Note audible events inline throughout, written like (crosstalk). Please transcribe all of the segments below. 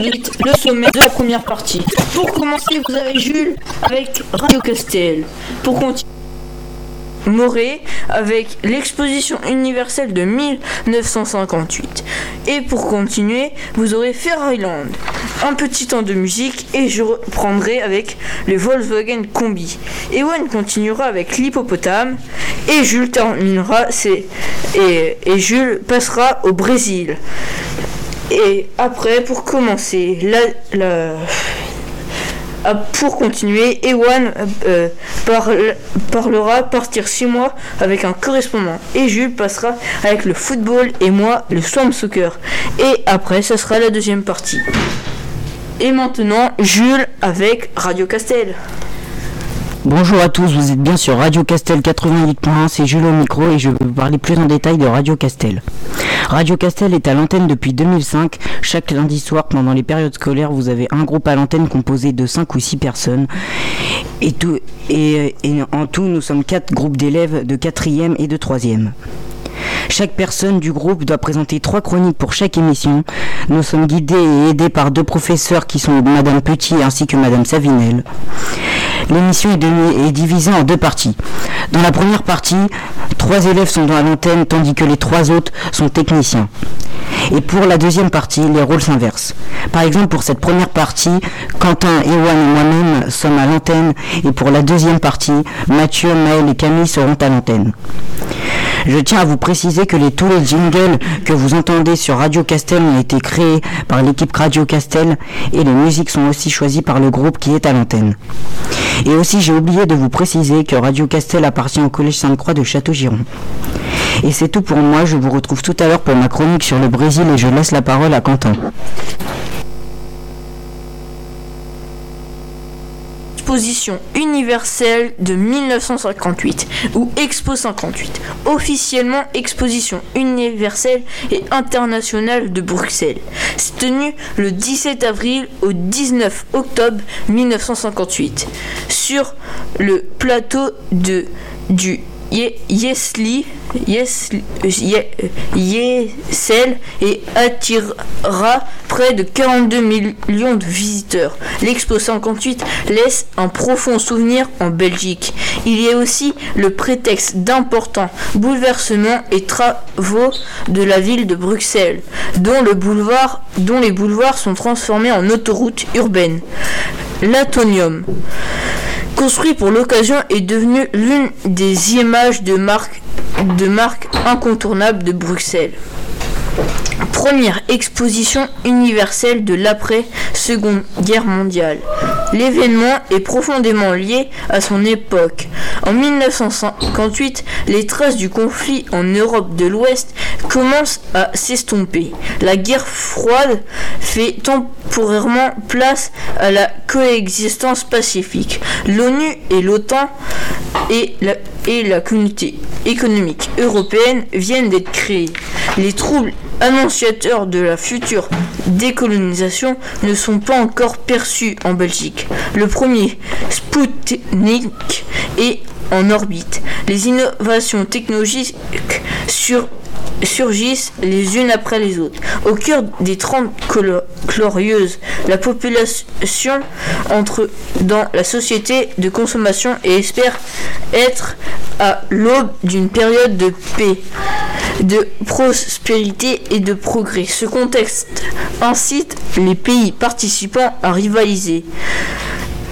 le sommet de la première partie. Pour commencer, vous avez Jules avec Radio Castel. Pour continuer. Morée avec l'exposition universelle de 1958. Et pour continuer, vous aurez Ferryland, un petit temps de musique et je reprendrai avec le Volkswagen Combi. Ewan continuera avec l'hippopotame et Jules terminera et, et Jules passera au Brésil. Et après, pour commencer, la, ah, pour continuer, Ewan euh, parlera partir 6 mois avec un correspondant. Et Jules passera avec le football et moi le swam soccer. Et après, ce sera la deuxième partie. Et maintenant, Jules avec Radio Castel. Bonjour à tous, vous êtes bien sur Radio Castel 88.1, c'est Jules au micro et je vais vous parler plus en détail de Radio Castel. Radio Castel est à l'antenne depuis 2005. Chaque lundi soir, pendant les périodes scolaires, vous avez un groupe à l'antenne composé de 5 ou 6 personnes. Et, en tout, nous sommes 4 groupes d'élèves de 4e et de 3e. Chaque personne du groupe doit présenter trois chroniques pour chaque émission. Nous sommes guidés et aidés par deux professeurs qui sont Madame Petit ainsi que Madame Savinel. L'émission est, divisée en deux parties. Dans la première partie, trois élèves sont dans l'antenne tandis que les trois autres sont techniciens. Et pour la deuxième partie, les rôles s'inversent. Par exemple, pour cette première partie, Quentin, Ewan et moi-même sommes à l'antenne et pour la deuxième partie, Mathieu, Maël et Camille seront à l'antenne. Je tiens à vous préciser que les, tous les jingles que vous entendez sur Radio Castel ont été créés par l'équipe Radio Castel et les musiques sont aussi choisies par le groupe qui est à l'antenne. Et aussi j'ai oublié de vous préciser que Radio Castel appartient au Collège Sainte-Croix de Château-Giron. Et c'est tout pour moi, je vous retrouve tout à l'heure pour ma chronique sur le Brésil et je laisse la parole à Quentin. Exposition universelle de 1958 ou Expo 58, officiellement Exposition universelle et internationale de Bruxelles. C'est tenu le 17 avril au 19 octobre 1958 sur le plateau de, du Yesli, et attirera près de 42 millions de visiteurs. L'Expo 58 laisse un profond souvenir en Belgique. Il y a aussi le prétexte d'importants bouleversements et travaux de la ville de Bruxelles, dont, dont les boulevards sont transformés en autoroutes urbaines. L'Atonium construit pour l'occasion, est devenu l'une des images de marque, de marque incontournables de Bruxelles. Première exposition universelle de l'après-seconde guerre mondiale. L'événement est profondément lié à son époque. En 1958, les traces du conflit en Europe de l'Ouest commencent à s'estomper. La guerre froide fait temporairement place à la coexistence pacifique. L'ONU et l'OTAN et la, et la communauté économique européenne viennent d'être créées. Les troubles annonciateurs de la future décolonisation ne sont pas encore perçus en Belgique. Le premier, Sputnik, est en orbite. Les innovations technologiques sur surgissent les unes après les autres. Au cœur des Trente glorieuses, la population entre dans la société de consommation et espère être à l'aube d'une période de paix, de prospérité et de progrès. Ce contexte incite les pays participants à rivaliser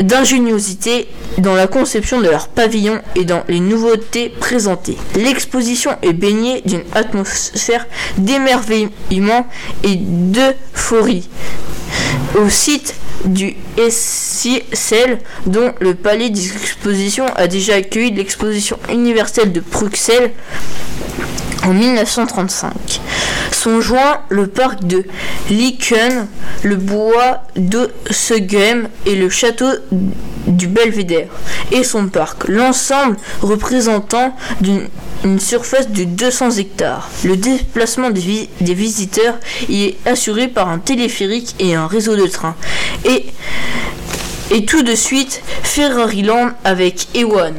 d'ingéniosité dans la conception de leur pavillon et dans les nouveautés présentées. L'exposition est baignée d'une atmosphère d'émerveillement et d'euphorie. Au site du SCL, dont le palais des expositions a déjà accueilli l'exposition universelle de Bruxelles en 1935. Sont joints le parc de Liken, le bois de Segem et le château du Belvédère et son parc, l'ensemble représentant une surface de 200 hectares. Le déplacement des, visiteurs y est assuré par un téléphérique et un réseau de trains. Et, et tout de suite, Ferrari Land avec Ewan.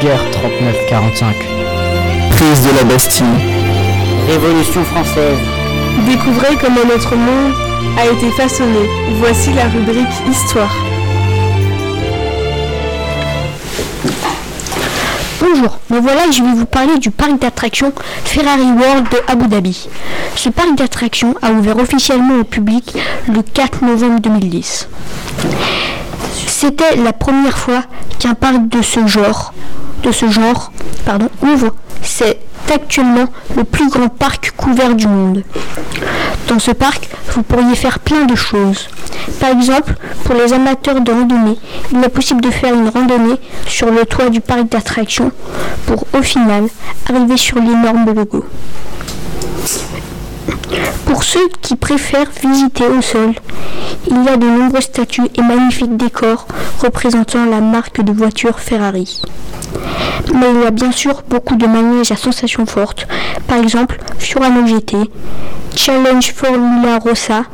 Guerre 39-45. Prise de la Bastille. Révolution française. Découvrez comment notre monde a été façonné. Voici la rubrique Histoire. Bonjour, me voilà et je vais vous parler du parc d'attractions Ferrari World de Abu Dhabi. Ce parc d'attractions a ouvert officiellement au public le 4 novembre 2010. C'était la première fois qu'un parc de ce genre, de ce genre, pardon, ouvre. C'est actuellement le plus grand parc couvert du monde. Dans ce parc, vous pourriez faire plein de choses. Par exemple, pour les amateurs de randonnée, il est possible de faire une randonnée sur le toit du parc d'attractions pour au final arriver sur l'énorme logo. Pour ceux qui préfèrent visiter au sol, il y a de nombreuses statues et magnifiques décors représentant la marque de voiture Ferrari. Mais il y a bien sûr beaucoup de manèges à sensations fortes, par exemple Furano GT, Challenge Formula Rossa,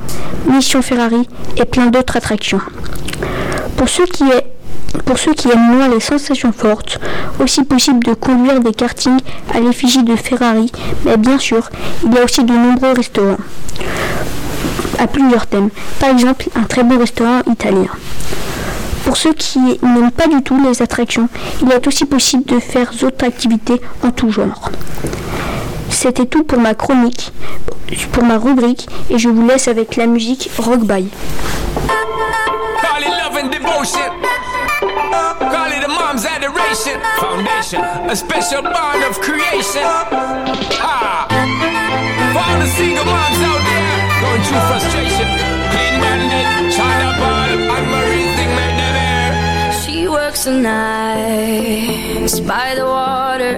Mission Ferrari et plein d'autres attractions. Pour ceux qui pour ceux qui aiment moins les sensations fortes, aussi possible de conduire des kartings à l'effigie de Ferrari, mais bien sûr, il y a aussi de nombreux restaurants à plusieurs thèmes. Par exemple, un très beau restaurant italien. Pour ceux qui n'aiment pas du tout les attractions, il est aussi possible de faire d'autres activités en tout genre. C'était tout pour ma chronique, pour ma rubrique, et je vous laisse avec la musique Rock foundation, foundation, a special bond of creation. Ha! For all the single moms out there going through frustration. Nights by the water.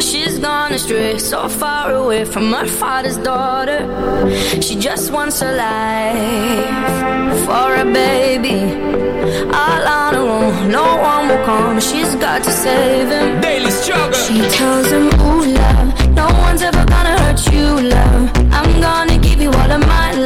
She's gone astray, so far away from her father's daughter. She just wants a life for a baby. All on her own, no one will come. She's got to save him. Daily struggle. She tells him, Ooh, love, no one's ever gonna hurt you, love. I'm gonna give you all of my love.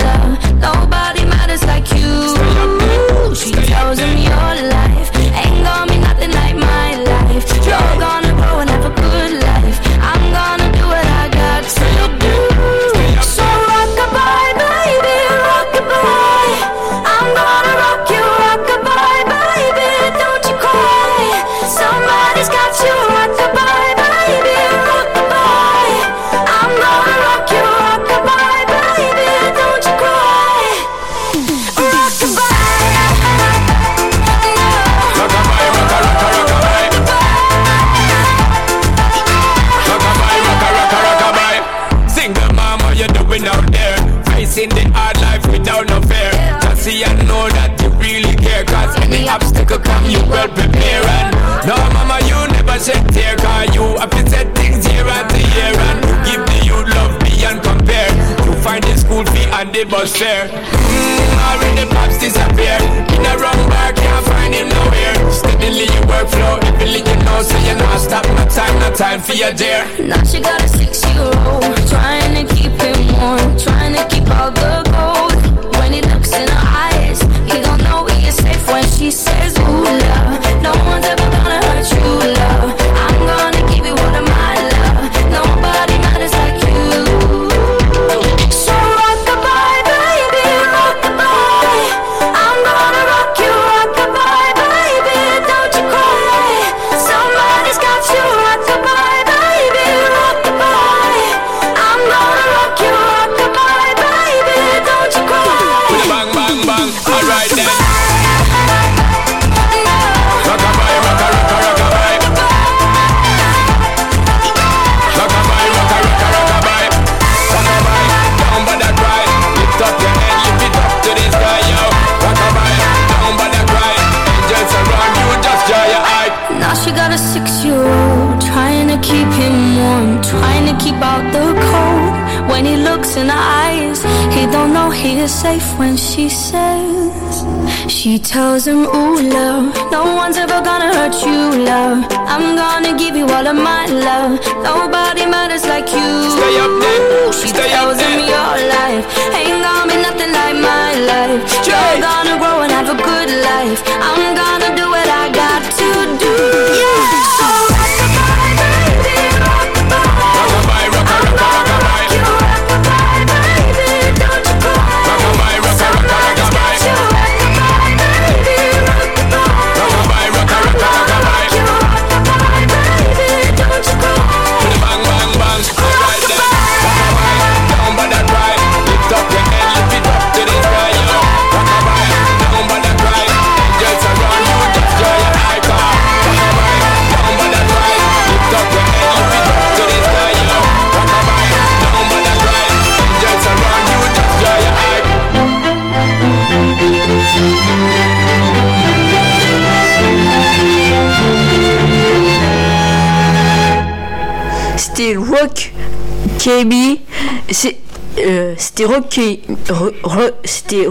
Tells him, ooh, love. No one's ever gonna hurt you, love. I'm gonna give you all of my love. Nobody matters like you. Stay up there, She stay tells up him your life. Ain't gonna be nothing like my life. You're gonna grow and have a good life. I'm gonna do what KB. Euh, c'était Rock Ro- Ro- c'était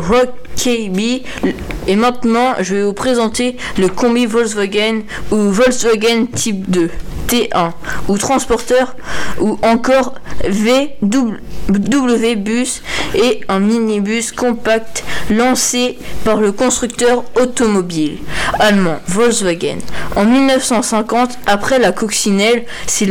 et maintenant je vais vous présenter le combi Volkswagen ou Volkswagen Type 2 T1 ou transporteur ou encore VW bus et un minibus compact lancé par le constructeur automobile allemand Volkswagen. En 1950, après la coccinelle, c'est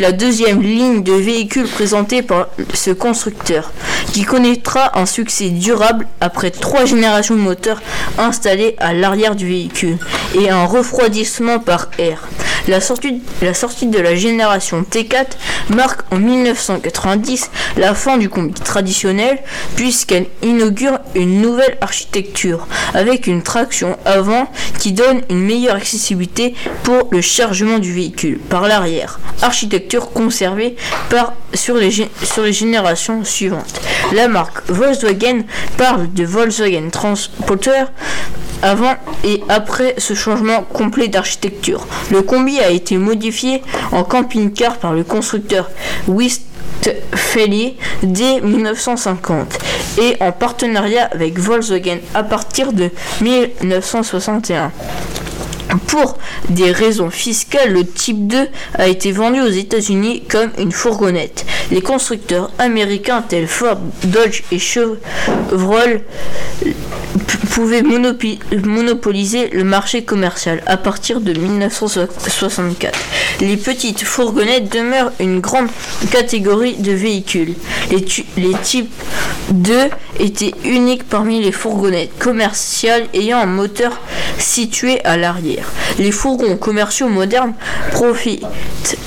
la deuxième ligne de véhicules présentée par ce constructeur qui connaîtra un succès durable après trois générations de moteurs installés à l'arrière du véhicule et un refroidissement par air. La sortie, la sortie de la génération T4 marque en 1990 la fin du combi traditionnel puisqu'elle inaugure une nouvelle architecture avec une traction avant qui donne une meilleure accessibilité pour le chargement du véhicule par l'arrière. Architecture conservée par, sur, les, sur les générations suivantes. La marque Volkswagen parle de Volkswagen Transporter avant et après ce changement complet d'architecture. Le combi a été modifié en camping-car par le constructeur Westfalia dès 1950 et en partenariat avec Volkswagen à partir de 1961. Pour des raisons fiscales, le Type 2 a été vendu aux États-Unis comme une fourgonnette. Les constructeurs américains tels Ford, Dodge et Chevrolet pouvaient monopoliser le marché commercial à partir de 1964. Les petites fourgonnettes demeurent une grande catégorie de véhicules. Les, les types 2 étaient uniques parmi les fourgonnettes commerciales ayant un moteur situé à l'arrière. Les fourgons commerciaux modernes profitent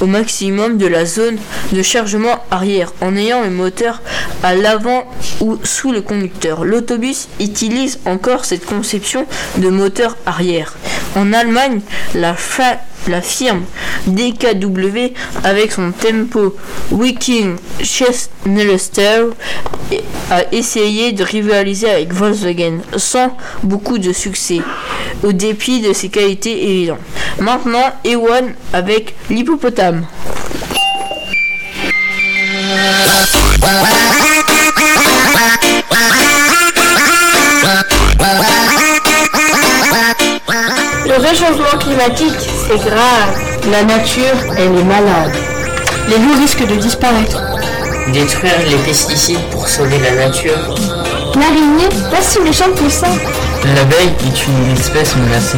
au maximum de la zone de chargement arrière en ayant le moteur à l'avant ou sous le conducteur. L'autobus utilise encore cette conception de moteur arrière. En Allemagne, la, fa- la firme DKW avec son tempo Viking Schnellster a essayé de rivaliser avec Volkswagen sans beaucoup de succès, au dépit de ses qualités évidentes. Maintenant, Ewan avec l'hippopotame. Le réchauffement climatique, c'est grave. La nature, elle est malade. Les loups risquent de disparaître. Détruire les pesticides pour sauver la nature. L'araignée passe sous le champ poussant. L'abeille est une espèce menacée.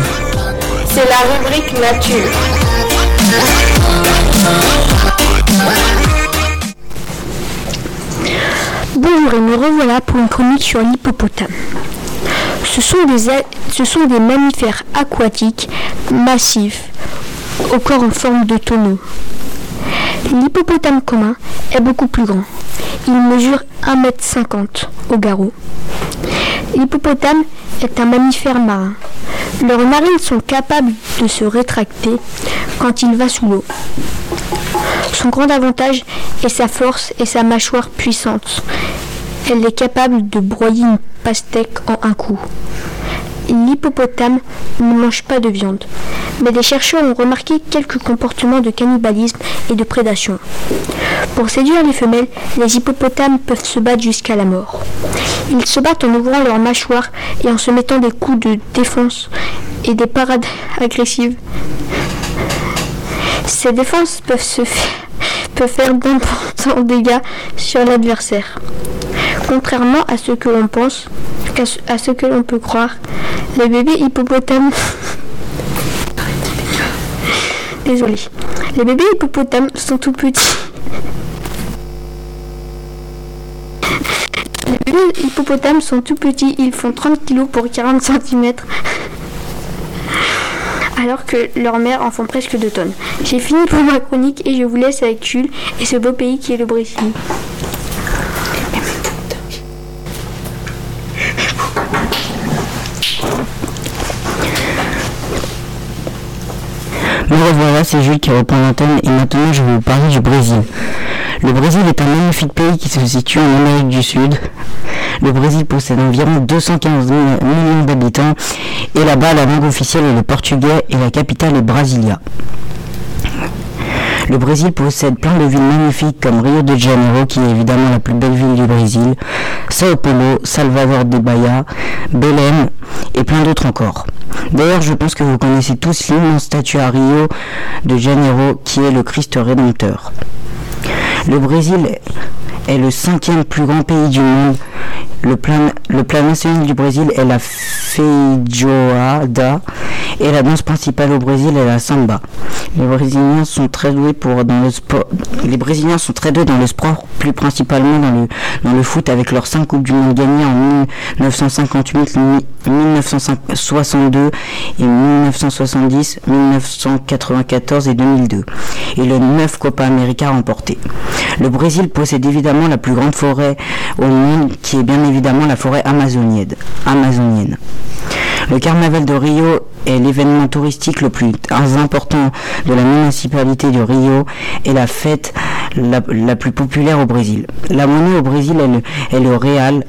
C'est la rubrique nature. Bonjour et me revoilà pour une chronique sur l'hippopotame. Ce sont, des, ce sont des mammifères aquatiques massifs au corps en forme de tonneau. L'hippopotame commun est beaucoup plus grand. Il mesure 1m50 au garrot. L'hippopotame est un mammifère marin. Leurs narines sont capables de se rétracter quand il va sous l'eau. Son grand avantage est sa force et sa mâchoire puissante. Elle est capable de broyer une pastèque en un coup. L'hippopotame ne mange pas de viande, mais des chercheurs ont remarqué quelques comportements de cannibalisme et de prédation. Pour séduire les femelles, les hippopotames peuvent se battre jusqu'à la mort. Ils se battent en ouvrant leurs mâchoires et en se mettant des coups de défense et des parades agressives. Ces défenses peuvent, peuvent faire d'importants dégâts sur l'adversaire. Contrairement à ce que l'on pense, à ce que l'on peut croire, les bébés hippopotames. Désolé. Les bébés hippopotames sont tout petits. Les bébés hippopotames sont tout petits, ils font 30 kg pour 40 cm. Alors que leurs mères en font presque 2 tonnes. J'ai fini pour ma chronique et je vous laisse avec Jules et ce beau pays qui est le Brésil. C'est Jules qui reprend l'antenne et maintenant je vais vous parler du Brésil. Le Brésil est un magnifique pays qui se situe en Amérique du Sud. Le Brésil possède environ 215 mi- millions d'habitants et là-bas la langue officielle est le portugais et la capitale est Brasilia. Le Brésil possède plein de villes magnifiques comme Rio de Janeiro, qui est évidemment la plus belle ville du Brésil, Sao Paulo, Salvador de Bahia, Belém et plein d'autres encore. D'ailleurs, je pense que vous connaissez tous l'immense statue à Rio de Janeiro qui est le Christ Rédempteur. Le Brésil est le cinquième plus grand pays du monde. Le plat, le plat national du Brésil est la feijoada et la danse principale au Brésil est la samba. Les Brésiliens sont très doués pour dans le sport. Les Brésiliens sont très doués dans le sport, plus principalement dans le dans le foot avec leurs 5 coupes du monde gagnées en 1958, 1962 et 1970, 1994 et 2002 et le 9 Copa América remporté. Le Brésil possède évidemment la plus grande forêt au monde qui est bien évidemment la forêt amazonienne. amazonienne. Le carnaval de Rio est l'événement touristique le plus important de la municipalité de Rio et la fête la, plus populaire au Brésil. La monnaie au Brésil est le, est le réal.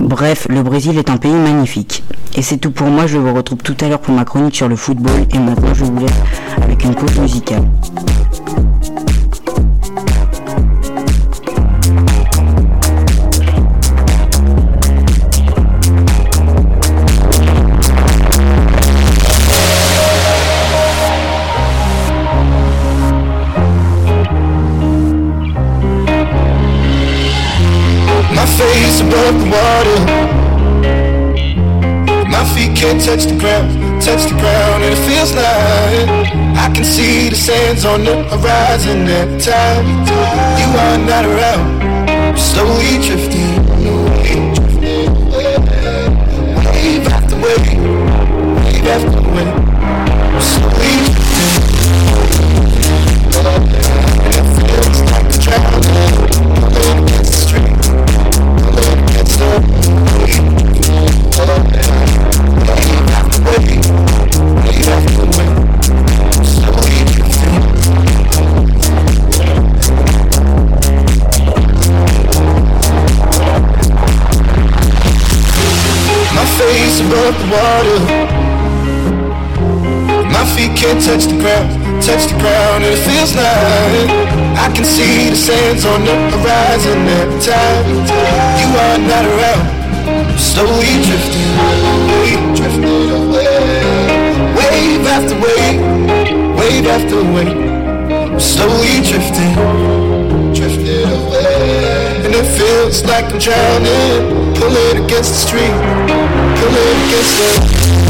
Bref, le Brésil est un pays magnifique. Et c'est tout pour moi, je vous retrouve tout à l'heure pour ma chronique sur le football et maintenant je vous laisse avec une pause musicale. Above the water. My feet can't touch the ground, touch the ground, and it feels like I can see the sands on the horizon every time you are not around. Slowly drifting away. wave after wave, wave after touch the ground, touch the ground, and it feels like I can see the sands on the horizon every time you are not around. Slowly drifting away, drifting away, wave after wave, wave after wave. Slowly drifting, drifting away, and it feels like I'm drowning, pulling against the stream, pulling against the.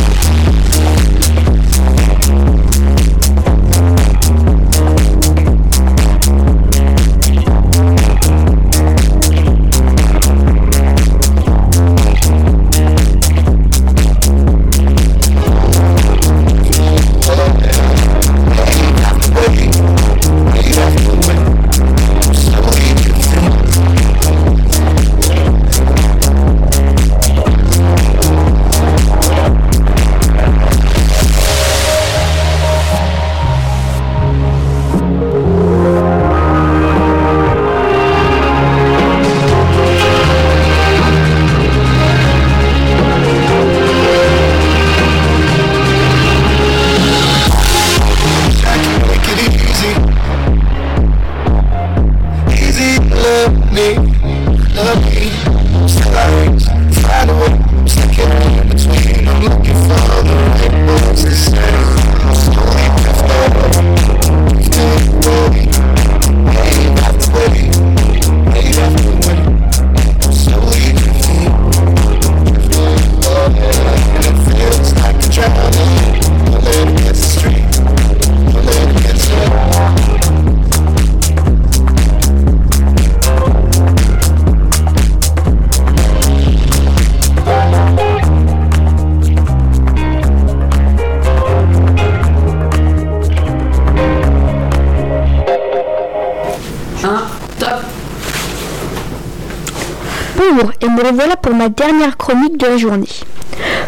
Bonjour, et me revoilà pour ma dernière chronique de la journée.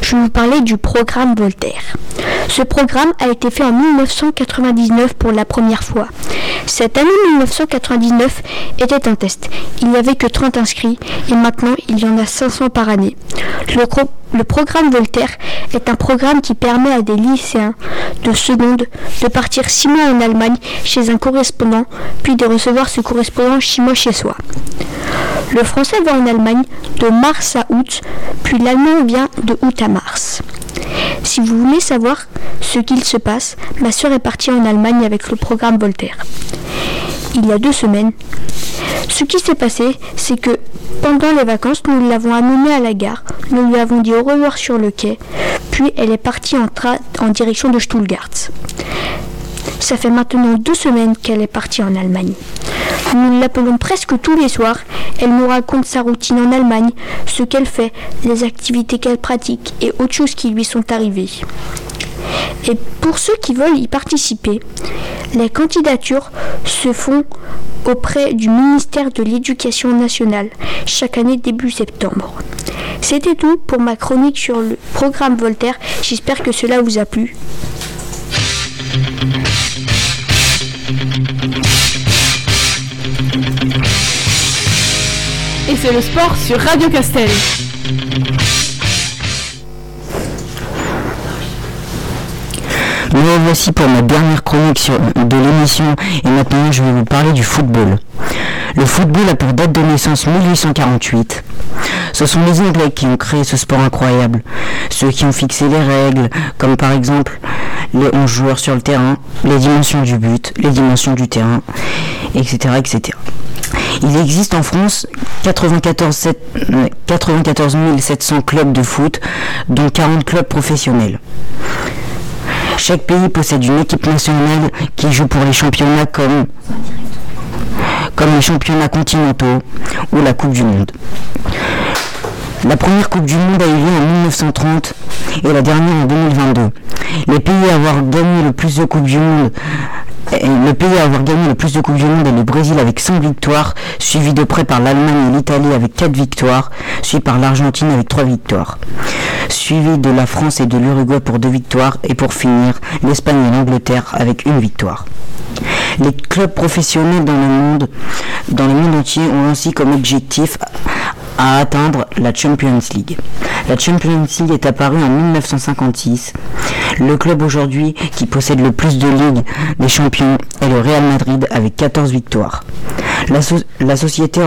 Je vais vous parler du programme Voltaire. Ce programme a été fait en 1999 pour la première fois. Cette année 1999 était un test. Il n'y avait que 30 inscrits et maintenant il y en a 500 par année. Le, programme Voltaire est un programme qui permet à des lycéens de seconde de partir 6 mois en Allemagne chez un correspondant, puis de recevoir ce correspondant 6 mois chez soi. Le français va en Allemagne de mars à août, puis l'allemand vient de août à mars. Si vous voulez savoir ce qu'il se passe, ma soeur est partie en Allemagne avec le programme Voltaire. Il y a deux semaines. Ce qui s'est passé, c'est que pendant les vacances, nous l'avons amenée à la gare. Nous lui avons dit au revoir sur le quai, puis elle est partie en, en direction de Stuttgart. Ça fait maintenant deux semaines qu'elle est partie en Allemagne. Nous l'appelons presque tous les soirs. Elle nous raconte sa routine en Allemagne, ce qu'elle fait, les activités qu'elle pratique et autres choses qui lui sont arrivées. Et pour ceux qui veulent y participer, les candidatures se font auprès du ministère de l'Éducation nationale chaque année début septembre. C'était tout pour ma chronique sur le programme Voltaire. J'espère que cela vous a plu. Et c'est le sport sur Radio Castel. Me voici pour ma dernière chronique sur- de l'émission et maintenant je vais vous parler du football. Le football a pour date de naissance 1848. Ce sont les Anglais qui ont créé ce sport incroyable. Ceux qui ont fixé les règles, comme par exemple les 11 joueurs sur le terrain, les dimensions du but, les dimensions du terrain, etc. etc. Il existe en France 94, sept- euh, 94 700 clubs de foot, dont 40 clubs professionnels. Chaque pays possède une équipe nationale qui joue pour les championnats comme, comme les championnats continentaux ou la Coupe du Monde. La première Coupe du Monde a eu lieu en 1930 et la dernière en 2022. Les pays à avoir gagné le plus de Coupes du Monde le pays à avoir gagné le plus de Coupes du Monde est le Brésil avec 5 victoires, suivi de près par l'Allemagne et l'Italie avec 4 victoires, suivi par l'Argentine avec 3 victoires, suivi de la France et de l'Uruguay pour 2 victoires, et pour finir, l'Espagne et l'Angleterre avec une victoire. Les clubs professionnels dans le monde, dans le monde entier ont ainsi comme objectif à atteindre la Champions League. La Champions League est apparue en 1956. Le club aujourd'hui qui possède le plus de ligues des champions est le Real Madrid avec 14 victoires. La, so- la société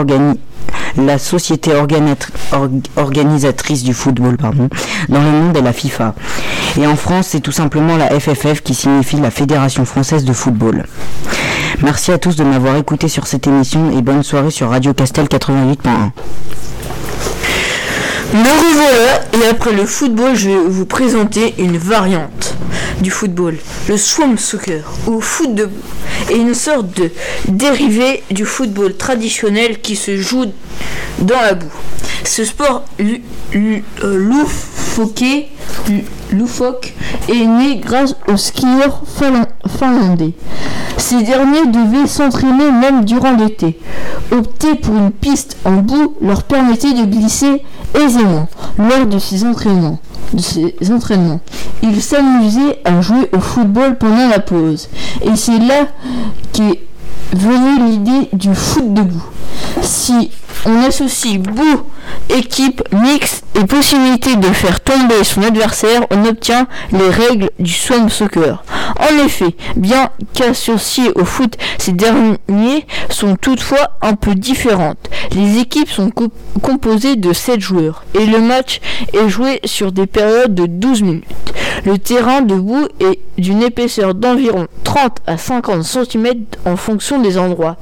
organisatrice du football pardon, dans le monde est la FIFA. Et en France, c'est tout simplement la FFF qui signifie la Fédération française de football. Merci à tous de m'avoir écouté sur cette émission et bonne soirée sur Radio Castel 88.1. Me revoilà et après le football, je vais vous présenter une variante du football, le swamp soccer ou foot debout, est une sorte de dérivé du football traditionnel qui se joue dans la boue. Ce sport euh, loufoqué, lu- loufoque est né grâce aux skieurs finlan- finlandais. Ces derniers devaient s'entraîner même durant l'été. Opter pour une piste en boue leur permettait de glisser aisément lors de ces entraînements. Ils s'amusaient à jouer au football pendant la pause. Et c'est là qu'est venue l'idée du foot debout. Si on associe bout, équipe, mix et possibilité de faire tomber son adversaire, on obtient les règles du swamp soccer. En effet, bien qu'associées au foot, ces derniers sont toutefois un peu différentes. Les équipes sont co- composées de 7 joueurs et le match est joué sur des périodes de 12 minutes. Le terrain debout est d'une épaisseur d'environ 30 à 50 cm en fonction des endroits.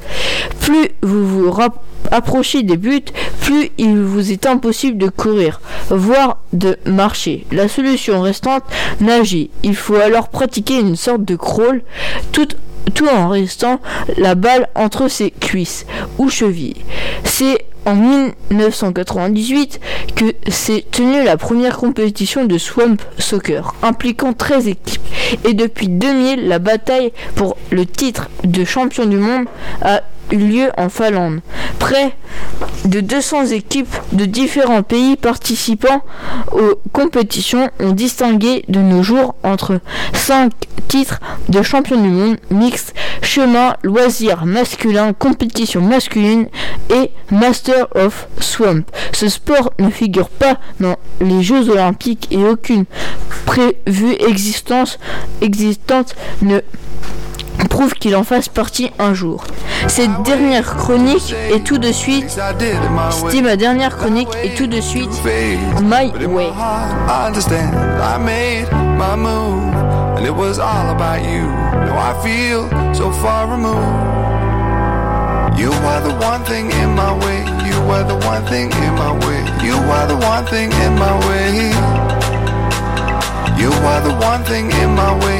Plus vous vous approchez des buts, plus il vous est impossible de courir, voire de marcher. La solution restante, nager. Il faut alors pratiquer une sorte de crawl, tout, tout en restant la balle entre ses cuisses ou chevilles. C'est en 1998 que s'est tenue la première compétition de Swamp Soccer, impliquant 13 équipes. Et depuis 2000, la bataille pour le titre de champion du monde a eu lieu en Finlande. Près de 200 équipes de différents pays participant aux compétitions ont distingué de nos jours entre 5 titres de champion du monde mixte, chemin, loisirs masculin, compétition masculine et Master of Swamp. Ce sport ne figure pas dans les Jeux olympiques et aucune prévue existence existante ne prouve qu'il en fasse partie un jour. Cette dernière chronique est tout de suite. C'était ma dernière chronique et tout de suite My Way. And it was all about you. Now I feel so far removed. You are the one thing in my way. You are the one thing in my way. You are the one thing in my way. You are the one thing in my way.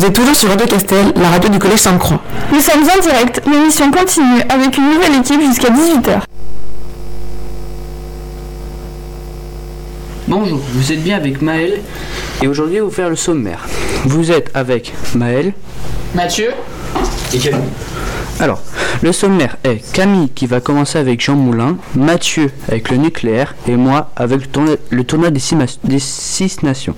Vous êtes toujours sur Radio Castel, la radio du Collège Sainte-Croix. Nous sommes en direct, l'émission continue avec une nouvelle équipe jusqu'à 18h. Bonjour, vous êtes bien avec Maël et aujourd'hui vous faire le sommaire. Vous êtes avec Maël. Mathieu Alors, le sommaire est Camille qui va commencer avec Jean Moulin, Mathieu avec le nucléaire et moi avec le tournoi, des, six, des six nations.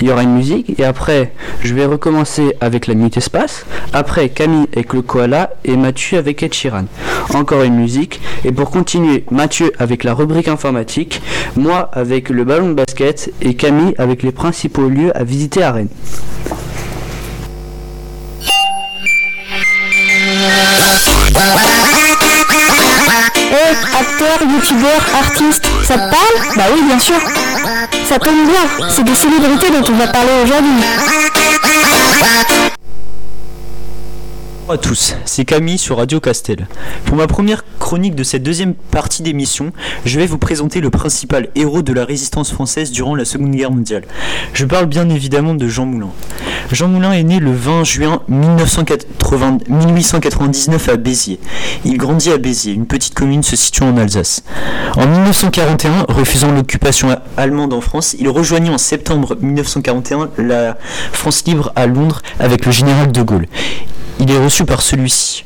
Il y aura une musique et après je vais recommencer avec la Minute Espace, après Camille avec le koala et Mathieu avec Ed Sheeran. Encore une musique et pour continuer Mathieu avec la rubrique informatique, moi avec le ballon de basket et Camille avec les principaux lieux à visiter à Rennes. Eh, acteur, youtubeur, artiste, ça te parle? Bah oui, bien sûr. Ça tombe bien, c'est des célébrités dont on va parler aujourd'hui. Bonjour à tous, c'est Camille sur Radio Castel. Pour ma première chronique de cette deuxième partie d'émission, je vais vous présenter le principal héros de la résistance française durant la Seconde Guerre mondiale. Je parle bien évidemment de Jean Moulin. Jean Moulin est né le 20 juin 1980 1899 à Béziers. Il grandit à Béziers, une petite commune se situant en Alsace. En 1941, refusant l'occupation allemande en France, il rejoignit en septembre 1941 la France libre à Londres avec le général de Gaulle. Il est reçu par celui-ci.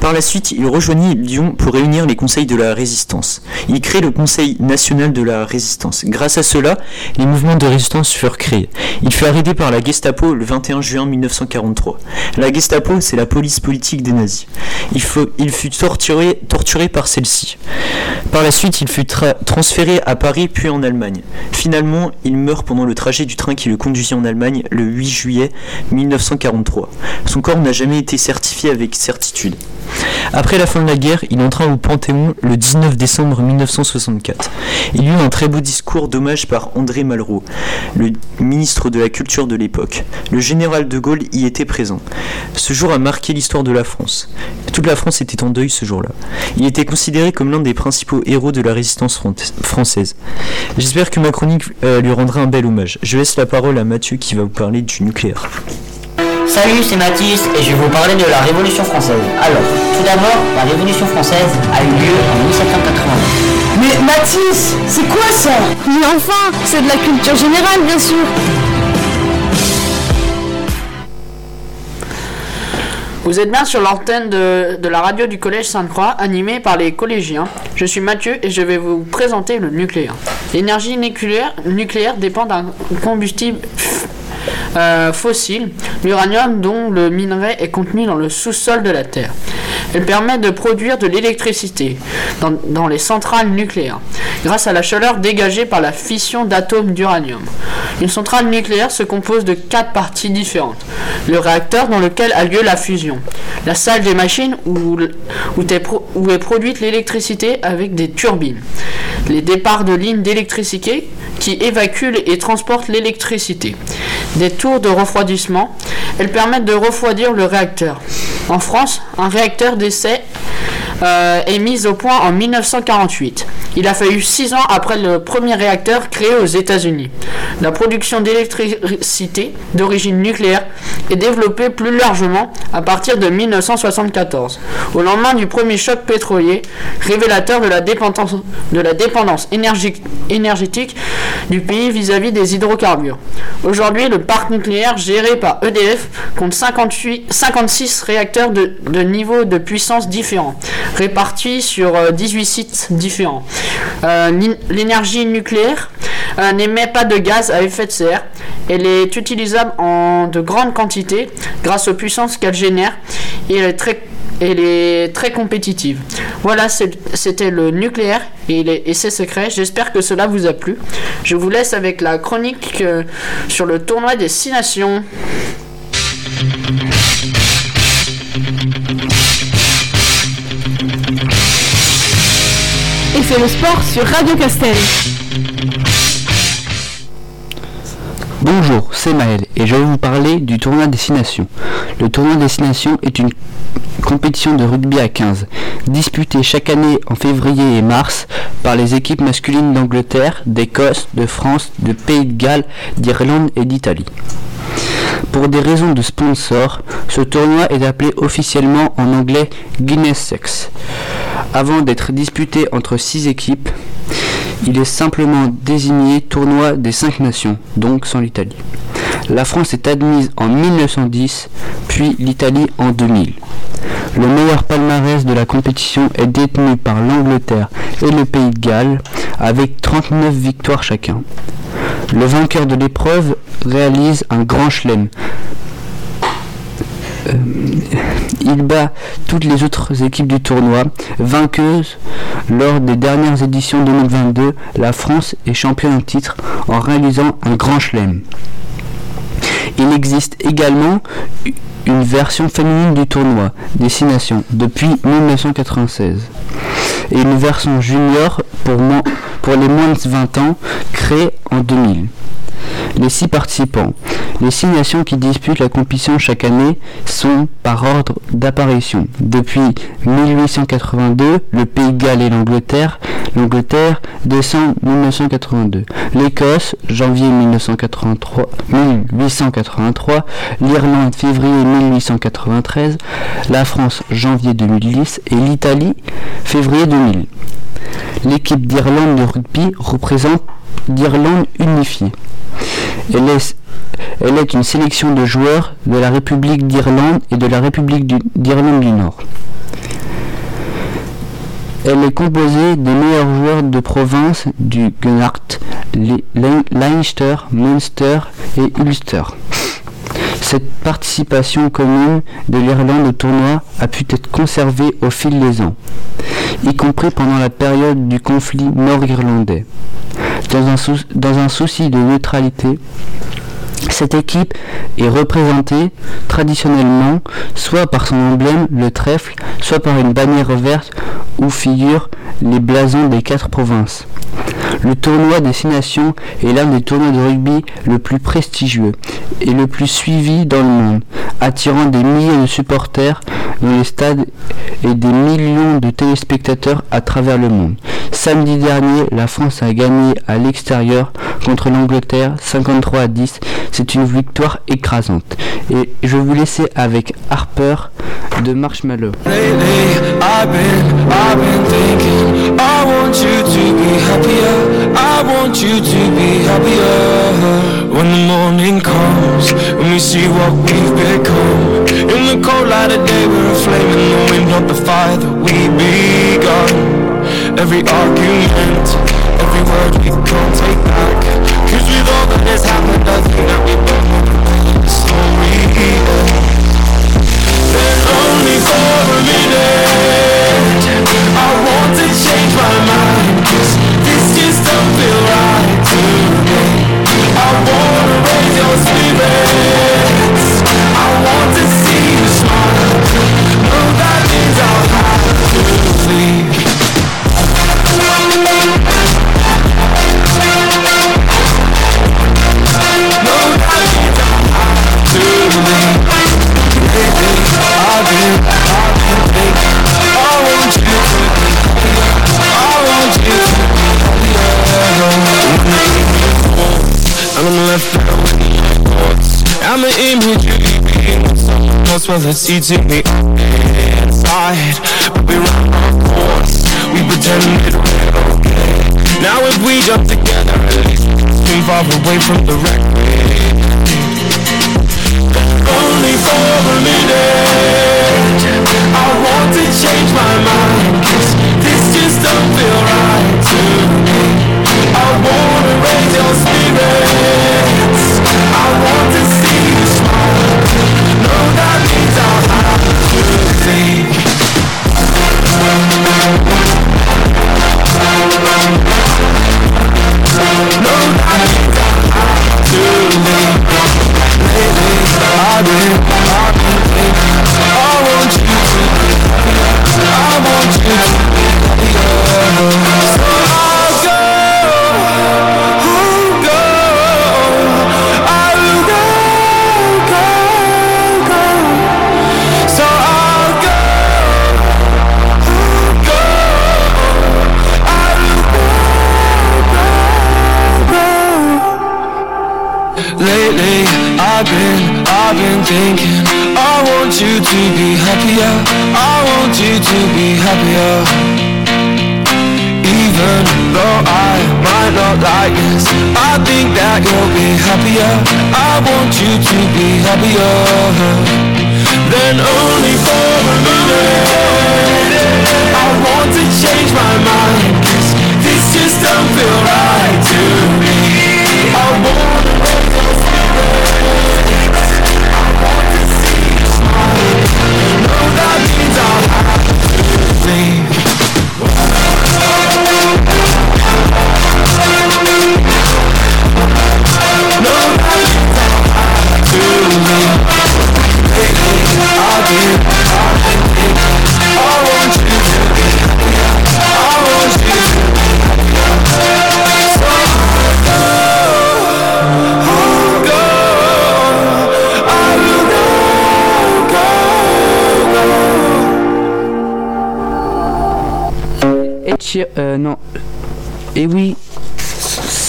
Par la suite, il rejoignit Lyon pour réunir les conseils de la résistance. Il crée le Conseil national de la résistance. Grâce à cela, les mouvements de résistance furent créés. Il fut arrêté par la Gestapo le 21 juin 1943. La Gestapo, c'est la police politique des nazis. Il, fut torturé, par celle-ci. Par la suite, il fut tra- transféré à Paris puis en Allemagne. Finalement, il meurt pendant le trajet du train qui le conduisit en Allemagne le 8 juillet 1943. Son corps n'a jamais été certifié avec certitude. Après la fin de la guerre, il entra au Panthéon le 19 décembre 1964. Il eut un très beau discours d'hommage par André Malraux, le ministre de la Culture de l'époque. Le général de Gaulle y était présent. Ce jour a marqué l'histoire de la France. Toute la France était en deuil ce jour-là. Il était considéré comme l'un des principaux héros de la résistance fran- française. J'espère que ma chronique euh, lui rendra un bel hommage. Je laisse la parole à Mathieu qui va vous parler du nucléaire. Salut, c'est Mathis et je vais vous parler de la Révolution française. Alors, tout d'abord, la Révolution française a eu lieu en 1789. Mais Mathis, c'est quoi ça? Mais enfin, c'est de la culture générale, bien sûr. Vous êtes bien sur l'antenne de, de la radio du Collège Sainte-Croix, animée par les collégiens. Je suis Mathieu et je vais vous présenter le nucléaire. L'énergie nucléaire, nucléaire dépend d'un combustible euh, fossile, l'uranium dont le minerai est contenu dans le sous-sol de la Terre. Elle permet de produire de l'électricité dans, dans les centrales nucléaires, grâce à la chaleur dégagée par la fission d'atomes d'uranium. Une centrale nucléaire se compose de quatre parties différentes. Le réacteur dans lequel a lieu la fusion. La salle des machines où, où est, pro- où est produite l'électricité avec des turbines. Les départs de lignes d'électricité qui évacuent et transportent l'électricité. Des de refroidissement. Elles permettent de refroidir le réacteur. En France, un réacteur d'essai euh, est mis au point en 1948. Il a fallu 6 ans après le premier réacteur créé aux États-Unis. La production d'électricité d'origine nucléaire est développée plus largement à partir de 1974, au lendemain du premier choc pétrolier, révélateur de la dépendance, énergétique du pays vis-à-vis des hydrocarbures. Aujourd'hui, le parc nucléaire géré par EDF compte 58, 56 réacteurs de, de niveaux de puissance différents, répartis sur euh, 18 sites différents. Euh, L'énergie nucléaire euh, n'émet pas de gaz à effet de serre. Elle est utilisable en de grandes quantités grâce aux puissances qu'elle génère et elle est très elle est très compétitive. Voilà, c'était le nucléaire et, les- et ses secrets. J'espère que cela vous a plu. Je vous laisse avec la chronique euh, sur le tournoi des six nations. Le sport sur Radio Castel. Bonjour, c'est Maël et je vais vous parler du tournoi Destination. Le tournoi Destination est une compétition de rugby à 15, disputée chaque année en février et mars par les équipes masculines d'Angleterre, d'Écosse, de France, de Pays de Galles, d'Irlande et d'Italie. Pour des raisons de sponsor, ce tournoi est appelé officiellement en anglais Guinness Sex. Avant d'être disputé entre 6 équipes, il est simplement désigné tournoi des 5 nations, donc sans l'Italie. La France est admise en 1910, puis l'Italie en 2000. Le meilleur palmarès de la compétition est détenu par l'Angleterre et le Pays de Galles, avec 39 victoires chacun. Le vainqueur de l'épreuve réalise un grand chelem. Euh, il bat toutes les autres équipes du tournoi. Vainqueuse lors des dernières éditions 2022, la France est championne en titre en réalisant un grand chelem. Il existe également une version féminine du tournoi, Destination, depuis 1996. Et une version junior pour, pour les moins de 20 ans, créée en 2000. Les six participants. Les six nations qui disputent la compétition chaque année sont par ordre d'apparition. Depuis 1882, le Pays de Galles et l'Angleterre. L'Angleterre, décembre 1982. L'Écosse, janvier 1983, 1883. L'Irlande, février 1893. La France, janvier 2010. Et l'Italie, février 2000. L'équipe d'Irlande de rugby représente d'Irlande unifiée. Elle est, une sélection de joueurs de la République d'Irlande et de la République d'Irlande du Nord. Elle est composée des meilleurs joueurs de province du Connacht, Leinster, Munster et Ulster. Cette participation commune de l'Irlande au tournoi a pu être conservée au fil des ans, y compris pendant la période du conflit nord-irlandais. Dans un, souci de neutralité, cette équipe est représentée traditionnellement soit par son emblème, le trèfle, soit par une bannière verte où figurent les blasons des quatre provinces. Le tournoi des Six Nations est l'un des tournois de rugby le plus prestigieux et le plus suivi dans le monde, attirant des milliers de supporters dans les stades et des millions de téléspectateurs à travers le monde. Samedi dernier, la France a gagné à l'extérieur contre l'Angleterre 53 à 10. C'est une victoire écrasante. Et je vous laisser avec Harper de Marshmallow. You to be happier. When the morning comes, when we see what we've become. In the cold light of day, we're a flame in the wind of the fire that we begun. Every argument, every word we can't take back. Cause with all that has happened, I think that we both know the story. Then only for a minute I want to change my mind Cause this just don't feel away it's eating me inside. But we run our course. We pretend that we're okay. Now if we jump together At least we're far away from the wreck only for a minute. I want to change my mind Cause this just don't feel right to me. I wanna raise your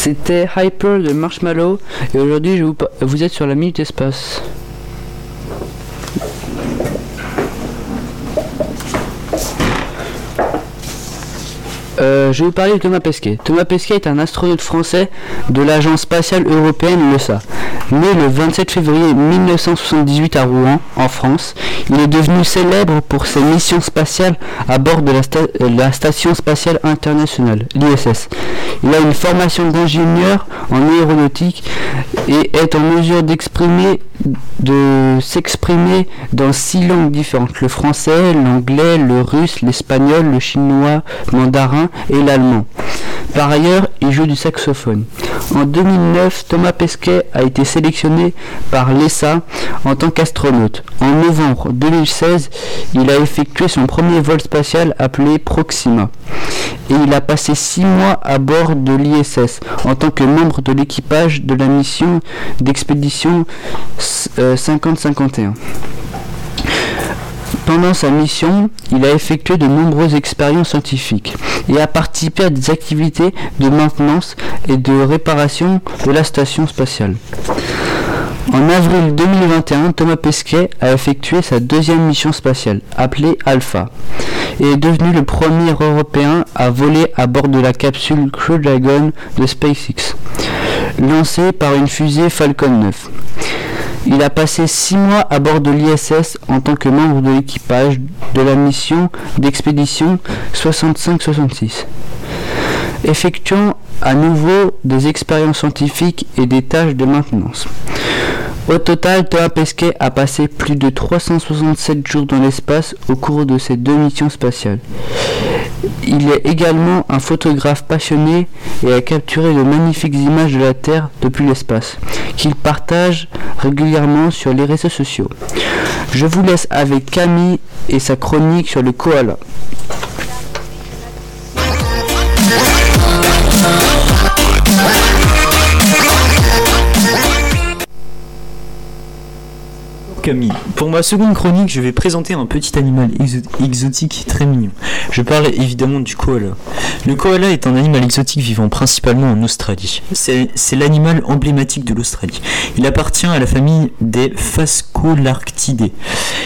c'était Hyper de Marshmallow. Et aujourd'hui, vous, vous êtes sur la Minute Espace. Euh, je vais vous parler de Thomas Pesquet. Thomas Pesquet est un astronaute français de l'Agence spatiale européenne l'ESA. Né le 27 février 1978 à Rouen, en France, il est devenu célèbre pour ses missions spatiales à bord de la, euh, Station spatiale internationale, l'ISS. Il a une formation d'ingénieur en aéronautique et est en mesure d'exprimer de s'exprimer dans six langues différentes le français, l'anglais, le russe, l'espagnol, le chinois, le mandarin et l'allemand. Par ailleurs, il joue du saxophone. En 2009, Thomas Pesquet a été sélectionné par l'ESA en tant qu'astronaute. En novembre 2016, il a effectué son premier vol spatial appelé Proxima. Et il a passé six mois à bord de l'ISS en tant que membre de l'équipage de la mission d'expédition euh, 5051. Pendant sa mission, il a effectué de nombreuses expériences scientifiques et a participé à des activités de maintenance et de réparation de la station spatiale. En avril 2021, Thomas Pesquet a effectué sa deuxième mission spatiale, appelée Alpha, et est devenu le premier Européen à voler à bord de la capsule Crew Dragon de SpaceX, lancée par une fusée Falcon 9. Il a passé six mois à bord de l'ISS en tant que membre de l'équipage de la mission d'expédition 65-66, effectuant à nouveau des expériences scientifiques et des tâches de maintenance. Au total, Thomas Pesquet a passé plus de 367 jours dans l'espace au cours de ses deux missions spatiales. Il est également un photographe passionné et a capturé de magnifiques images de la Terre depuis l'espace, qu'il partage régulièrement sur les réseaux sociaux. Je vous laisse avec Camille et sa chronique sur le koala. Pour ma seconde chronique, je vais présenter un petit animal exo- exotique très mignon. Je parle évidemment du koala. Le koala est un animal exotique vivant principalement en Australie. C'est l'animal emblématique de l'Australie. Il appartient à la famille des Phascolarctidae.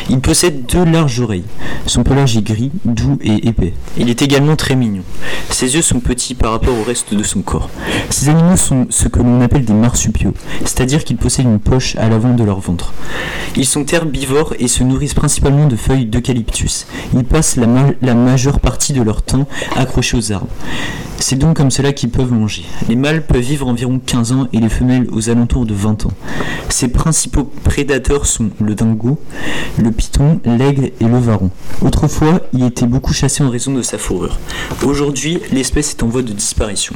Il possède deux larges oreilles. Son pelage est gris, doux et épais. Il est également très mignon. Ses yeux sont petits par rapport au reste de son corps. Ces animaux sont ce que l'on appelle des marsupiaux, c'est-à-dire qu'ils possèdent une poche à l'avant de leur ventre. Sont herbivores et se nourrissent principalement de feuilles d'eucalyptus. Ils passent la, ma- la majeure partie de leur temps accrochés aux arbres. C'est donc comme cela qu'ils peuvent manger. Les mâles peuvent vivre environ 15 ans et les femelles aux alentours de 20 ans. Ses principaux prédateurs sont le dingo, le python, l'aigle et le varon. Autrefois, il était beaucoup chassé en raison de sa fourrure. Aujourd'hui, l'espèce est en voie de disparition.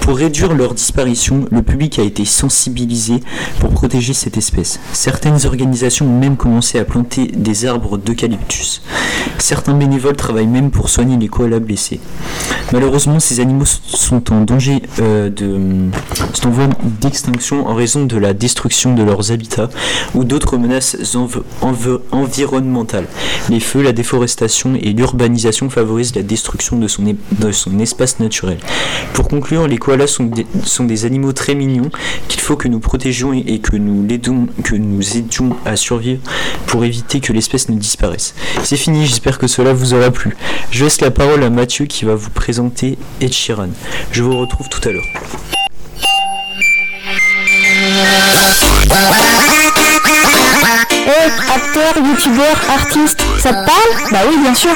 Pour réduire leur disparition, le public a été sensibilisé pour protéger cette espèce. Certaines organisations même commencé à planter des arbres d'eucalyptus. Certains bénévoles travaillent même pour soigner les koalas blessés. Malheureusement, ces animaux sont en danger euh, de en d'extinction en raison de la destruction de leurs habitats ou d'autres menaces env- env- environnementales. Les feux, la déforestation et l'urbanisation favorisent la destruction de son, de son espace naturel. Pour conclure, les koalas sont des, sont des animaux très mignons qu'il faut que nous protégions et, et que nous l'aidons, que nous aidions à survivre pour éviter que l'espèce ne disparaisse. C'est fini, j'espère que cela vous aura plu. Je laisse la parole à Mathieu qui va vous présenter Ed Sheeran. Je vous retrouve tout à l'heure. Eh, acteur, youtubeur, artiste, ça te parle? Bah oui, bien sûr.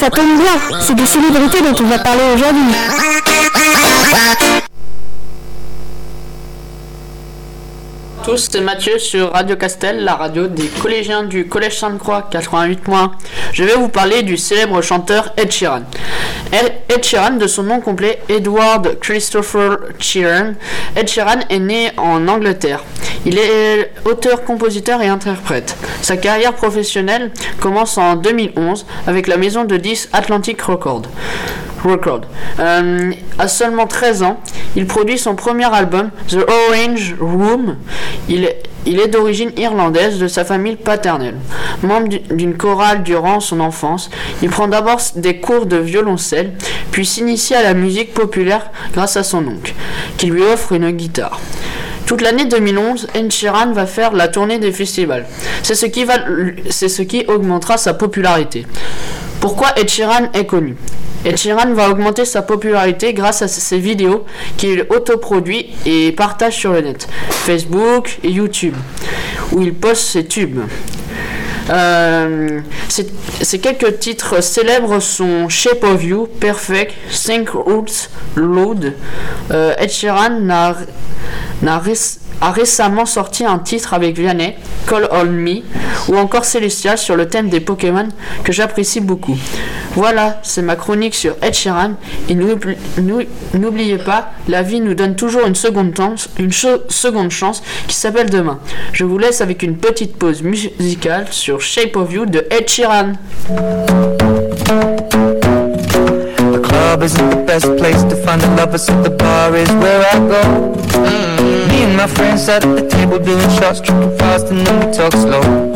Ça tombe bien, c'est des célébrités dont on va parler aujourd'hui. Tous, c'est Mathieu sur Radio Castel, la radio des collégiens du Collège Sainte-Croix 88 points. Je vais vous parler du célèbre chanteur Ed Sheeran. Ed Ed Sheeran, de son nom complet Edward Christopher Sheeran, Ed Sheeran est né en Angleterre. Il est auteur, compositeur et interprète. Sa carrière professionnelle commence en 2011 avec la maison de 10 Atlantic Records. Record. Euh, à seulement 13 ans, il produit son premier album, The Orange Room. Il est, d'origine irlandaise de sa famille paternelle. Membre du- d'une chorale durant son enfance, il prend d'abord des cours de violoncelle, puis s'initie à la musique populaire grâce à son oncle, qui lui offre une guitare. Toute l'année 2011, Ed Sheeran va faire la tournée des festivals. C'est ce qui, ce qui augmentera sa popularité. Pourquoi Ed est connu? Ed va augmenter sa popularité grâce à ses vidéos qu'il autoproduit et partage sur le net, Facebook et YouTube, où il poste ses tubes. Euh, ces quelques titres célèbres sont Shape of You, Perfect, Think Roots, Load. Euh, Ed Sheeran n'a- a récemment sorti un titre avec Vianney, Call On Me, ou encore Celestia sur le thème des Pokémon que j'apprécie beaucoup. Voilà, c'est ma chronique sur Ed Sheeran. Et n'oubli- n'ou- n'oubliez pas, la vie nous donne toujours une seconde chance, qui s'appelle demain. Je vous laisse avec une petite pause musicale sur Shape of You de Ed Sheeran. And my friends sat at the table doing shots, tripping fast, and then we talk slow.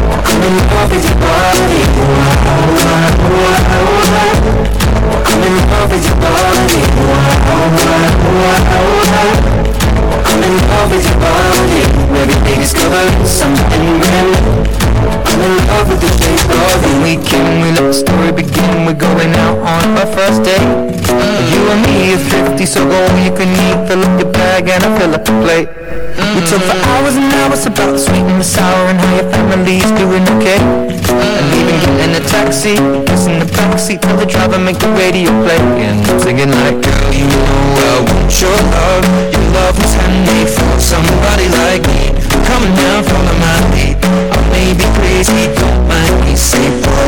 in love with your body. I'm in love with your body. I'm in love with your body. Every day discovering something brand new. I'm in love with the shape of you. Weekend, we let the story begin. We're going out on our first date. You and me are thrifty, so go all you can eat. Fill up your bag and I fill up the plate. We talk for hours and hours about the sweet and the sour and how your family's doing okay. And even getting a taxi, kiss in the backseat, tell the driver make the radio play. And I'm singing like, girl, you know I want your love. Your love was handmade for somebody like me. Come on now, follow my lead. I may be crazy, don't mind me. Say, boy,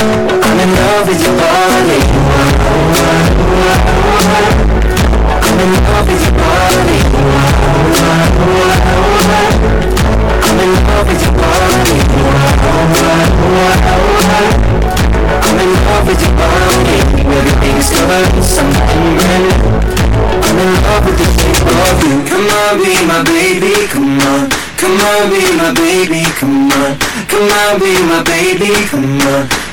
I'm in love with your body. I'm in love with your body. I'm in love with your body. I'm in love with your body. Every day discovering something brand new. I'm in love with the shape of you. Come on, be my baby, come on. Come on, be my baby, come on. Come on, be my baby, come on.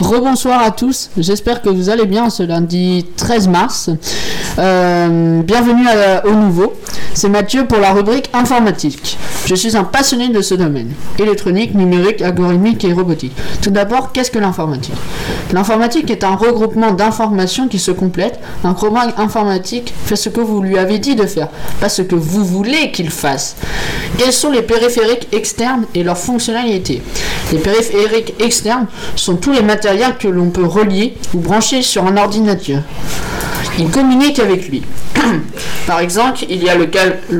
Rebonsoir à tous, j'espère que vous allez bien ce lundi 13 mars. Euh, bienvenue à- au nouveau. C'est Mathieu pour la rubrique informatique. Je suis un passionné de ce domaine. Électronique, numérique, algorithmique et robotique. Tout d'abord, qu'est-ce que l'informatique? L'informatique est un regroupement d'informations qui se complètent. Un programme informatique fait ce que vous lui avez dit de faire, pas ce que vous voulez qu'il fasse. Quels sont les périphériques externes et leurs fonctionnalités? Les périphériques externes sont tous les matériels que l'on peut relier ou brancher sur un ordinateur. Ils communiquent avec lui. (clears throat) Par exemple, il y a le,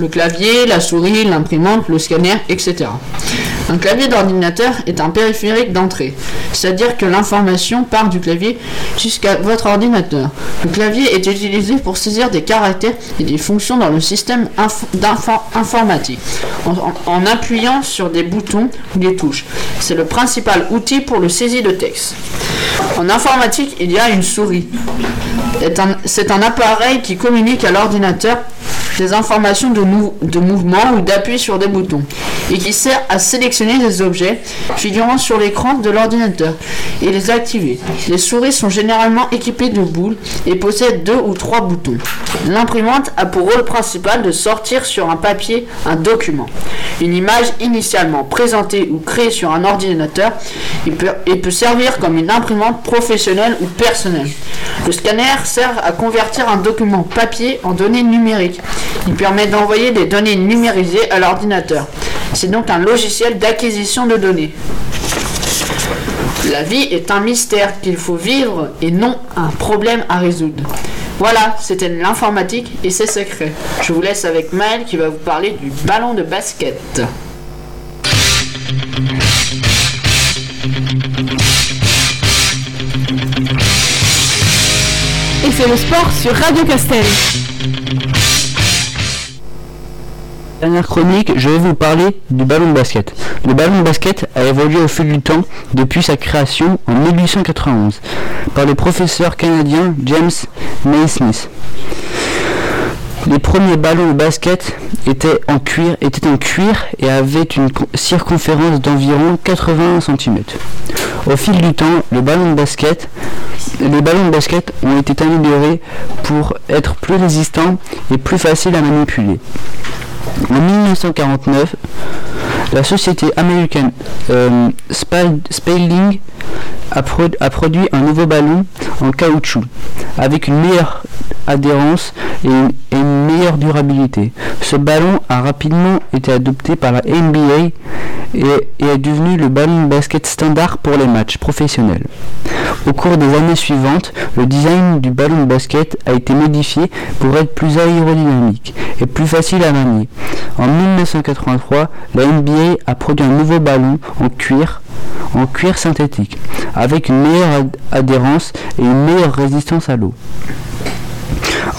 clavier, la souris, l'imprimante, le scanner, etc. Un clavier d'ordinateur est un périphérique d'entrée, c'est-à-dire que l'information part du clavier jusqu'à votre ordinateur. Le clavier est utilisé pour saisir des caractères et des fonctions dans le système informatique, en, appuyant sur des boutons ou des touches. C'est le principal outil pour le saisie de texte. En informatique, il y a une souris. C'est un appareil qui communique à l'ordinateur des informations de, mou- de mouvement ou d'appui sur des boutons et qui sert à sélectionner des objets figurant sur l'écran de l'ordinateur et les activer. Les souris sont généralement équipées de boules et possèdent deux ou trois boutons. L'imprimante a pour rôle principal de sortir sur un papier un document. Une image initialement présentée ou créée sur un ordinateur peut, et peut servir comme une imprimante professionnelle ou personnelle. Le scanner sert à convertir un document papier en données numériques. Il permet d'envoyer des données numérisées à l'ordinateur. C'est donc un logiciel d'acquisition de données. La vie est un mystère qu'il faut vivre et non un problème à résoudre. Voilà, c'était l'informatique et ses secrets. Je vous laisse avec Maël qui va vous parler du ballon de basket. Et c'est le sport sur Radio Castel. Dernière chronique, je vais vous parler du ballon de basket. Le ballon de basket a évolué au fil du temps depuis sa création en 1891 par le professeur canadien James Naismith. Les premiers ballons de basket étaient en cuir, et avaient une co- circonférence d'environ 80 cm. Au fil du temps, les ballons de basket ont été améliorés pour être plus résistants et plus faciles à manipuler. En 1949, la société américaine euh, Spal- Spalding a, pro- a produit un nouveau ballon en caoutchouc avec une meilleure adhérence et une, meilleure durabilité. Ce ballon a rapidement été adopté par la NBA et, et est devenu le ballon basket standard pour les matchs professionnels. Au cours des années suivantes, le design du ballon de basket a été modifié pour être plus aérodynamique et plus facile à manier. En 1983, la NBA a produit un nouveau ballon en cuir, en cuir synthétique, avec une meilleure ad- adhérence et une meilleure résistance à l'eau.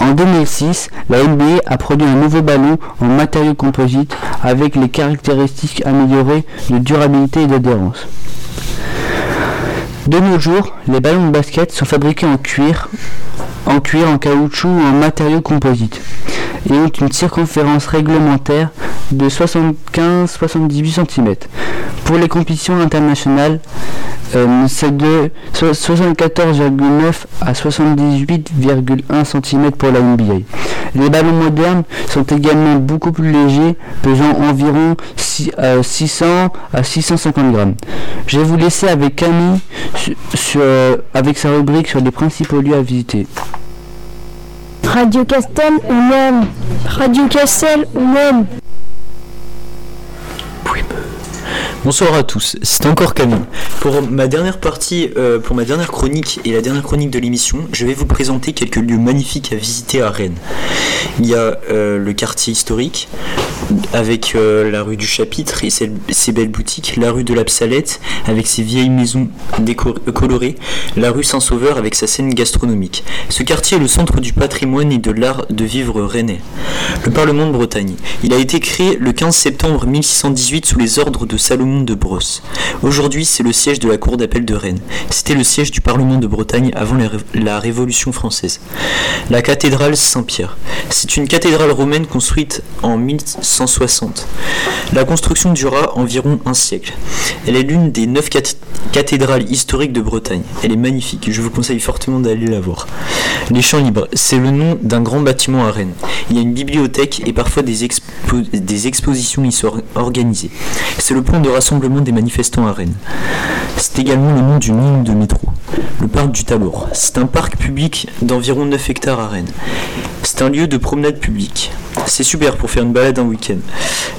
En 2006, la NBA a produit un nouveau ballon en matériaux composites avec les caractéristiques améliorées de durabilité et d'adhérence. De nos jours, les ballons de basket sont fabriqués en cuir, en caoutchouc ou en matériaux composites et ont une circonférence réglementaire de 75-78 cm. Pour les compétitions internationales, euh, c'est de so- 74,9 à 78,1 cm pour la NBA. Les ballons modernes sont également beaucoup plus légers, pesant environ six- euh, 600 à 650 grammes. Je vais vous laisser avec Camille su- euh, avec sa rubrique sur les principaux lieux à visiter. Radio Castel, on aime. Radio Castel, on aime. Bonsoir à tous, c'est encore Camille. Pour ma dernière partie, euh, pour ma dernière chronique et la dernière chronique de l'émission, je vais vous présenter quelques lieux magnifiques à visiter à Rennes. Il y a euh, le quartier historique avec euh, la rue du Chapitre et ses, ses belles boutiques, la rue de la Psalette avec ses vieilles maisons colorées, la rue Saint-Sauveur avec sa scène gastronomique. Ce quartier est le centre du patrimoine et de l'art de vivre rennais. Le Parlement de Bretagne. Il a été créé le 15 septembre 1618 sous les ordres de Salomon de Brosse. Aujourd'hui, c'est le siège de la Cour d'appel de Rennes. C'était le siège du Parlement de Bretagne avant la, Ré- la Révolution française. La cathédrale Saint-Pierre. C'est une cathédrale romaine construite en 1960. La construction dura environ un siècle. Elle est l'une des neuf cath- cathédrales historiques de Bretagne. Elle est magnifique, je vous conseille fortement d'aller la voir. Les Champs Libres, c'est le nom d'un grand bâtiment à Rennes. Il y a une bibliothèque et parfois des, des expositions y sont or- organisées. C'est le point de rassemblement des manifestants à Rennes. C'est également le nom d'une ligne de métro, le parc du Tabor. C'est un parc public d'environ 9 hectares à Rennes. C'est un lieu de promenade publique. C'est super pour faire une balade un week-end.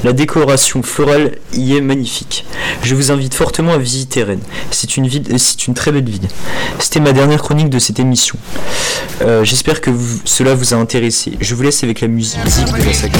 La décoration florale y est magnifique. Je vous invite fortement à visiter Rennes. C'est une très belle ville. C'était ma dernière chronique de cette émission. Euh, J'espère que cela vous a intéressé. Je vous laisse avec la musique de la saga.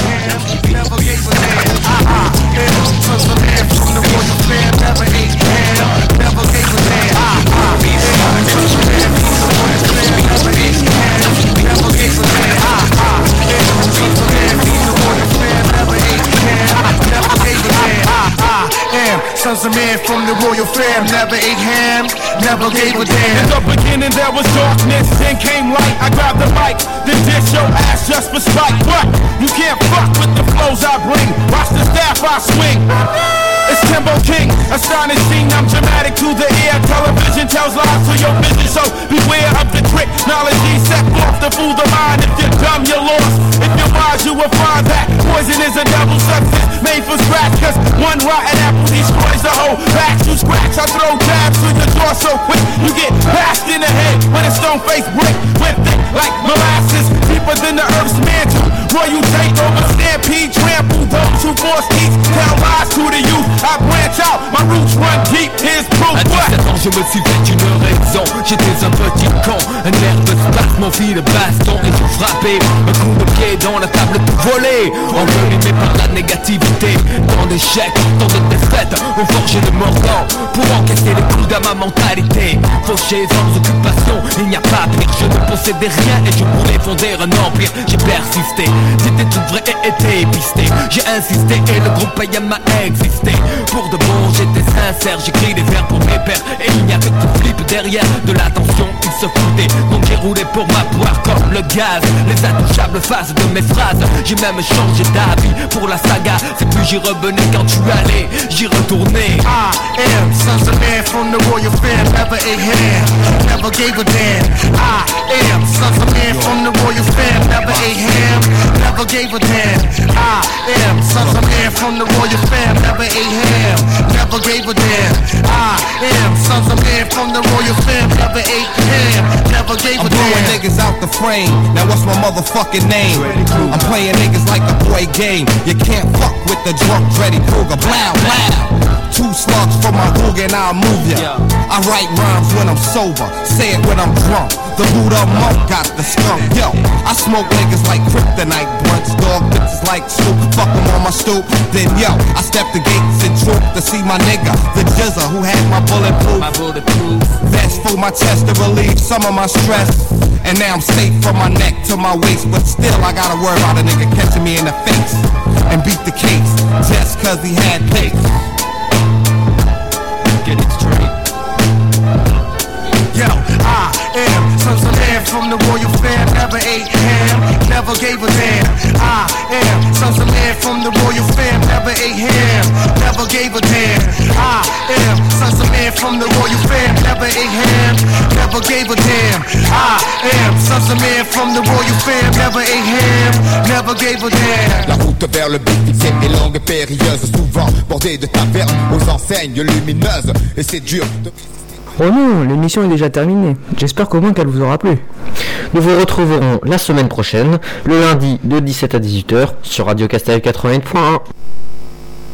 Am. Sons of men from the royal fam, never ate ham, never gave a damn. In the beginning there was darkness, then came light. I grabbed the mic, then dish your ass just for spite. What? You can't fuck with the flows I bring. Watch the staff I swing. It's Timbo King, astonishing. I'm dramatic to the ear. Television tells lies to your vision, so beware of the trick. Knowledge set off to fool the mind. If you're dumb, you're lost. If you're wise, you will find that poison is a double substance made for scratch. Cause one rotten apple destroys the whole batch. You scratch, I throw jabs to your jaw so quick. You get bashed in the head when a stone face brick. Went thick like molasses, deeper than the earth's mantle. Roy, you take over, stampede, trample those who force peace. Tell lies to the youth. I branch out, my roots run deep. Here's proof. À 17 ans je me suis fait une raison J'étais un petit con, un nerveux spasme Mon fil de baston et tout frappé Un coup de pied dans la table tout volé Envenimé par la négativité Tant d'échecs, tant de défaites Ont forgé le mordant Pour encaisser les coups de ma mentalité Fauché sans occupation, il n'y a pas pire Je ne possédais rien et je voulais fonder un empire J'ai persisté, j'étais tout vrai et été pisté J'ai insisté et le groupe payant m'a existé. Pour de bon j'étais sincère, j'écris des vers pour mes pères. Et il n'y a que qui flippe derrière de l'attention se foutaient, donc j'ai roulé pour ma poire comme le gaz Les intouchables phases de mes phrases J'ai même changé d'avis pour la saga C'est plus j'y revenais quand tu allais, j'y retournais I am sons of man from the royal fam, never ate ham, never gave a damn. I am sons of man from the royal fam, never ate ham, never gave a damn. I am sons of man from the royal fam, never ate ham, never gave a damn. I am sons of man from the royal fam, never ate ham, never gave a I'm blowing damn. niggas out the frame. Now what's my motherfucking name? I'm playing niggas like a boy game. You can't fuck with the drunk Freddy Krueger. Blow, blow. Two slugs for my hook and I'll move ya. I write rhymes when I'm sober, say it when I'm drunk. The Buddha monk got the skunk. Yo, I smoke niggas like kryptonite blunts, dog bitches like soup. Fuck 'em on my stoop. Then yo, I step the gates and troop to see my nigga, the jizzer who had my bulletproof. My bulletproof. Vest for my chest to relieve some of my stress. And now I'm safe from my neck to my waist, but still I gotta worry about a nigga catching me in the face and beat the case just cause he had pace. From the royal fam, never ate ham, never gave a damn. I am sons of man from the royal fam, never ate ham, never gave a damn. I am sons of man from the royal fam, never ate ham, never gave a damn. I am sons of man from the royal fam, never ate ham, never gave a damn. La route vers le but fixé est longue et périlleuse, souvent bordée de tavernes aux enseignes lumineuses. Et c'est dur de... Oh non, l'émission est déjà terminée. J'espère qu'au moins qu'elle vous aura plu. Nous vous retrouverons la semaine prochaine, le lundi de 17 à 18h sur Radio Castel 88.1.